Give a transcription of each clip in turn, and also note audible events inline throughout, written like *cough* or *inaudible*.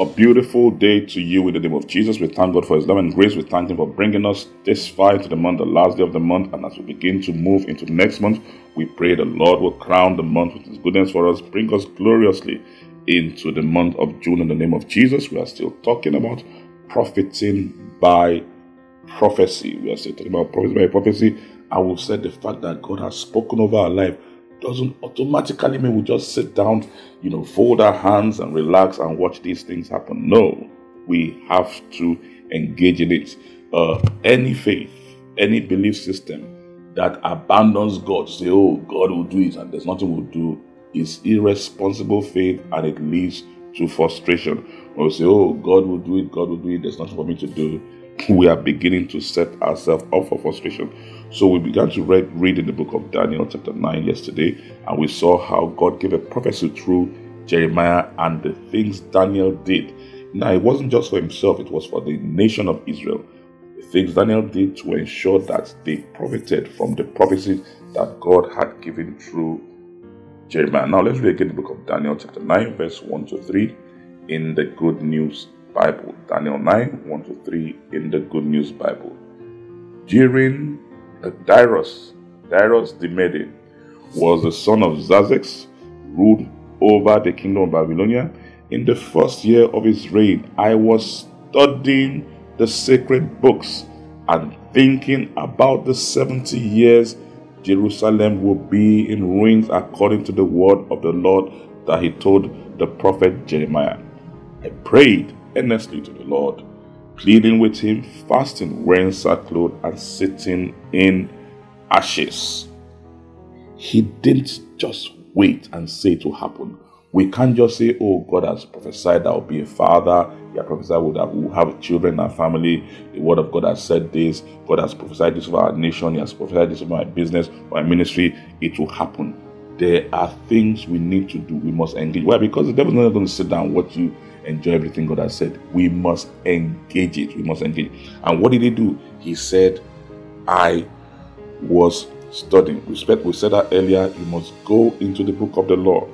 A beautiful day to you in the name of Jesus. We thank God for His love and grace. We thank Him for bringing us this far to the month, the last day of the month. And as we begin to move into next month, we pray the Lord will crown the month with His goodness for us, bring us gloriously into the month of June in the name of Jesus. We are still talking about profiting by prophecy. We are still talking about prophecy by prophecy. I will say the fact that God has spoken over our life doesn't automatically mean we just sit down, you know, fold our hands and relax and watch these things happen. No, we have to engage in it. Uh, any faith, any belief system that abandons God, say, oh, God will do it and there's nothing we'll do, is irresponsible faith and it leads to frustration. When we say, oh, God will do it, God will do it, there's nothing for me to do, *laughs* we are beginning to set ourselves up for frustration. So we began to read, read in the book of Daniel, chapter 9, yesterday, and we saw how God gave a prophecy through Jeremiah and the things Daniel did. Now, it wasn't just for himself, it was for the nation of Israel. The things Daniel did to ensure that they profited from the prophecy that God had given through Jeremiah. Now, let's read again the book of Daniel, chapter 9, verse 1 to 3 in the Good News Bible. Daniel 9, 1 to 3 in the Good News Bible. During uh, Darius, Darius the Mede, was the son of Xerxes, ruled over the kingdom of Babylonia. In the first year of his reign, I was studying the sacred books and thinking about the 70 years Jerusalem will be in ruins according to the word of the Lord that he told the prophet Jeremiah. I prayed earnestly to the Lord pleading with him, fasting, wearing sackcloth, and sitting in ashes. He didn't just wait and say it will happen. We can't just say, Oh, God has prophesied that I'll be a father. He has prophesied that we'll have children and family. The word of God has said this. God has prophesied this over our nation. He has prophesied this over my business, my ministry. It will happen. There are things we need to do. We must engage. Why? Because the devil's not going to sit down and watch you enjoy everything God has said. We must engage it. We must engage. And what did he do? He said, I was studying. Said, we said that earlier. You must go into the book of the law.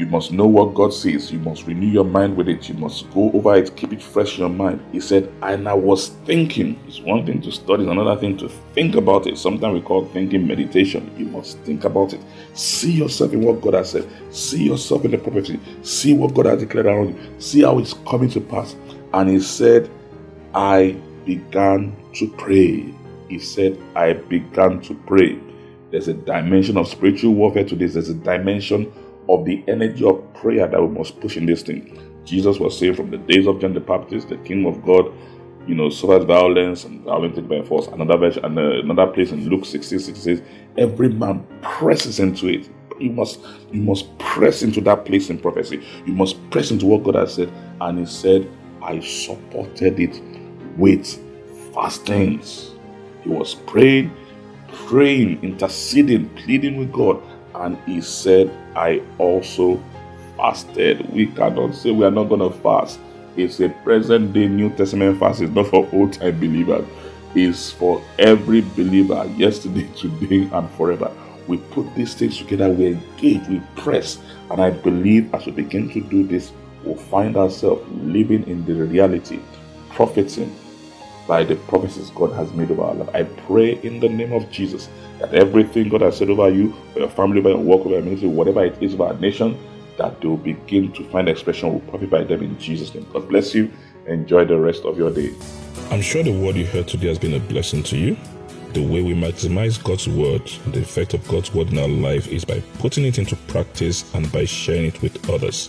You must know what God says. You must renew your mind with it. You must go over it, keep it fresh in your mind. He said, and I was thinking. It's one thing to study, it's another thing to think about it. Sometimes we call thinking meditation. You must think about it. See yourself in what God has said. See yourself in the prophecy. See what God has declared around you. See how it's coming to pass. And he said, I began to pray. He said, I began to pray. There's a dimension of spiritual warfare to this. There's a dimension of the energy of prayer that we must push in this thing. Jesus was saying from the days of John the Baptist, the King of God, you know, suffers violence and violence by force. Another version, and uh, another place in Luke 16, 6 says, every man presses into it. You must, you must press into that place in prophecy. You must press into what God has said. And He said, I supported it with fastings. He was praying, praying, interceding, pleading with God and he said, I also fasted. We cannot say we are not going to fast. It's a present day New Testament fast. It's not for old time believers. It's for every believer, yesterday, *laughs* today, and forever. We put these things together, we engage, we press. And I believe as we begin to do this, we'll find ourselves living in the reality, profiting by the promises God has made over our life. I pray in the name of Jesus that everything God has said over you, over your family, over your work, over your ministry, whatever it is about our nation, that they will begin to find expression will profit by them in Jesus' name. God bless you. Enjoy the rest of your day. I'm sure the word you heard today has been a blessing to you. The way we maximize God's word, the effect of God's word in our life is by putting it into practice and by sharing it with others.